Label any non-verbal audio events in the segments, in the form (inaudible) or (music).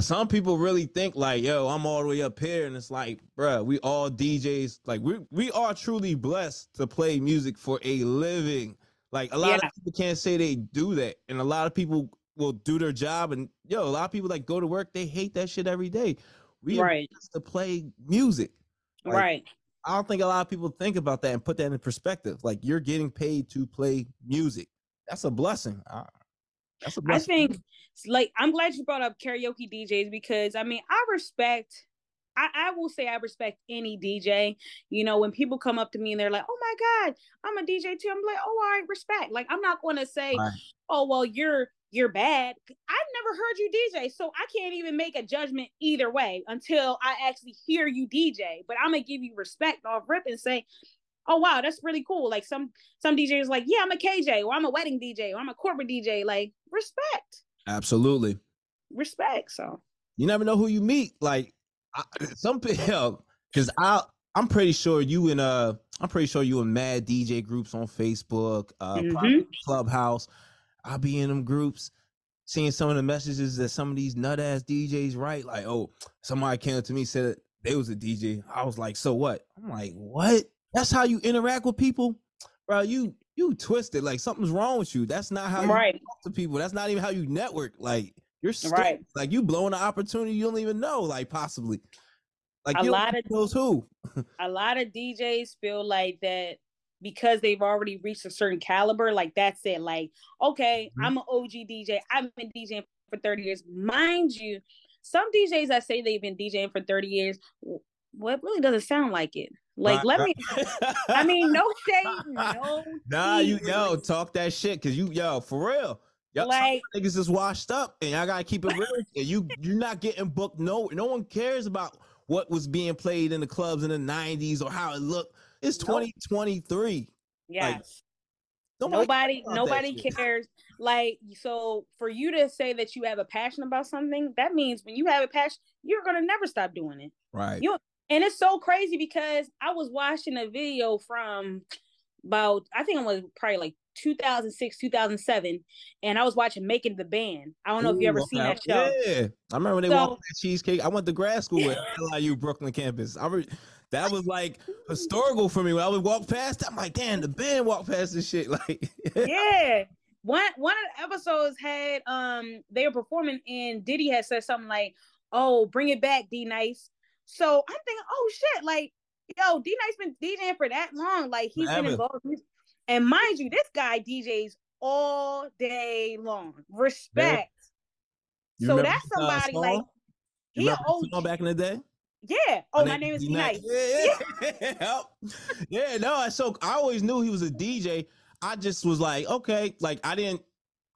Some people really think like, yo, I'm all the way up here, and it's like, bruh, we all DJs. Like, we we are truly blessed to play music for a living. Like, a lot Yeah. of people can't say they do that, and a lot of people will do their job, and yo, a lot of people like go to work, they hate that shit every day. We Right. to play music. Like, right. I don't think a lot of people think about that and put that in perspective. Like, you're getting paid to play music. That's a blessing. A I think like I'm glad you brought up karaoke DJs because I mean I respect I, I will say I respect any DJ. You know, when people come up to me and they're like, Oh my God, I'm a DJ too. I'm like, oh all right, respect. Like I'm not gonna say, Right. Oh, well, you're you're bad. I've never heard you DJ, so I can't even make a judgment either way until I actually hear you DJ. But I'm gonna give you respect off rip and say, oh wow, that's really cool. Like some some DJs like, yeah, I'm a KJ or I'm a wedding DJ or I'm a corporate DJ. Like respect, Absolutely. respect. So you never know who you meet. Like I, (clears throat) some people, (laughs) because I I'm pretty sure you in uh I'm pretty sure you in mad DJ groups on Facebook, uh probably Clubhouse. I'll be in them groups, seeing some of the messages that some of these nut ass DJs write. Like, oh, somebody came up to me said they was a DJ. I was like, so what? I'm like, what? That's how you interact with people, bro. You you twisted. Like something's wrong with you. That's not how you right, talk to people. That's not even how you network. Like you're. Right. Like you blowing an opportunity you don't even know. Like possibly. Like A you lot of- knows who. (laughs) a lot of DJs feel like that because they've already reached a certain caliber. Like that's it. Like okay, Mhm. I'm an OG DJ. I've been DJing for 30 years. Mind you, some DJs that say they've been DJing for 30 years, well, it really doesn't sound like it. Like let me. I mean, no (laughs) shade, no. Nah, you yo talk that shit because you yo for real. Yo, Like- niggas is washed up, and y'all gotta keep it real. and you you're not getting booked. No, no one cares about what was being played in the clubs in the '90s or how it looked. It's Nope. 2023. Yes. Nobody, nobody cares nobody cares like so for you to say that you have a passion about something that means when you have a passion you're gonna never stop doing it Right. You- and it's so crazy because i was watching a video from about i think it was probably like 2006 2007 and i was watching making the band i don't know if you Ooh, ever seen that show Yeah, I remember when they So- walked that cheesecake. I went to grad school at LIU (laughs) Brooklyn campus. I re- that was like historical for me when I would walk past. I'm like, damn, the band walked past this shit. (laughs) Like, yeah (laughs) one one of the episodes had um they were performing and diddy had said something like oh bring it back D-Nice so i'm thinking oh shit like yo d nice been djing for that long like he's been involved and mind you this guy djs all day long respect so that's uh, somebody like he an remember the OG. song back in the day. yeah oh my name is D-Nice Yeah, yeah, (laughs) yeah. No, I so I always knew he was a DJ. I just was like, okay, like I didn't.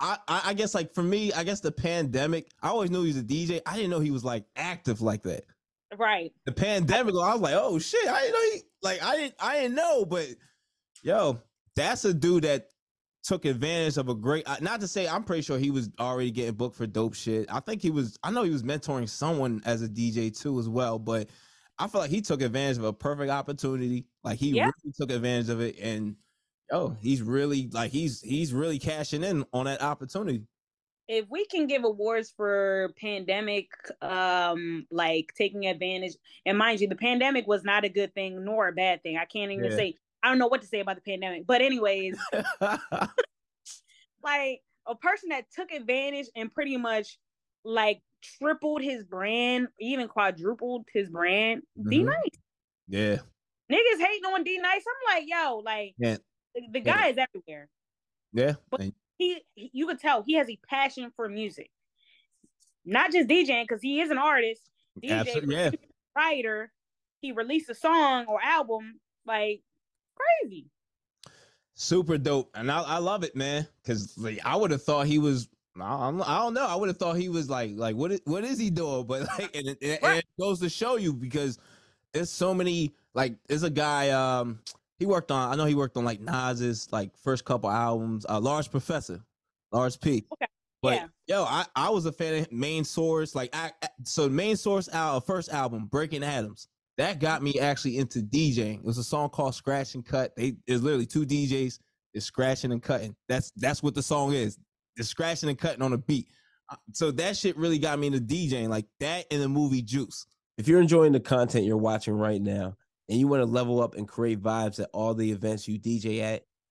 I I guess like for me, I guess the pandemic. I always knew he was a DJ. I didn't know he was like active like that. Right The pandemic, I was like, oh shit, I didn't know he like I didn't I didn't know, but yo, that's a dude that took advantage of a great. Not to say I'm pretty sure he was already getting booked for dope shit. I think he was. I know he was mentoring someone as a DJ too as well, but I feel like he took advantage of a perfect opportunity. Like he Yeah. really took advantage of it, and oh, he's really like he's he's really cashing in on that opportunity. If we can give awards for pandemic um like taking advantage and mind you the pandemic was not a good thing nor a bad thing i can't even Yeah. say i don't know what to say about the pandemic but anyways (laughs) like a person that took advantage and pretty much like tripled his brand even quadrupled his brand d Mhm. nice yeah, niggas hating on D-Nice i'm like yo like Yeah. the, the Yeah. guy is everywhere yeah. But- And- he, you could tell he has a passion for music not just djing because he is an artist DJ, absolutely, yeah. writer, he released a song or album, like crazy. super dope and i, I love it man because like, i would have thought he was I don't, I don't know. I would have thought he was like, like what is what is he doing? But (laughs) like, and it, and it goes to show you because there's so many. Like, there's a guy. Um, he worked on. I know he worked on like Nas's like first couple albums. Uh, Large Professor, Large P. Okay. But yeah. yo, I, I was a fan of Main Source. Like I so Main Source our first album, Breaking Atoms. That got me actually into DJing. It was a song called Scratch and Cut. They it's literally two DJs is scratching and cutting. That's that's what the song is. It's scratching and cutting on a beat. Uh, so that shit really got me into DJing, like that in the movie Juice. If you're enjoying the content you're watching right now and you want to level up and create vibes at all the events you DJ at,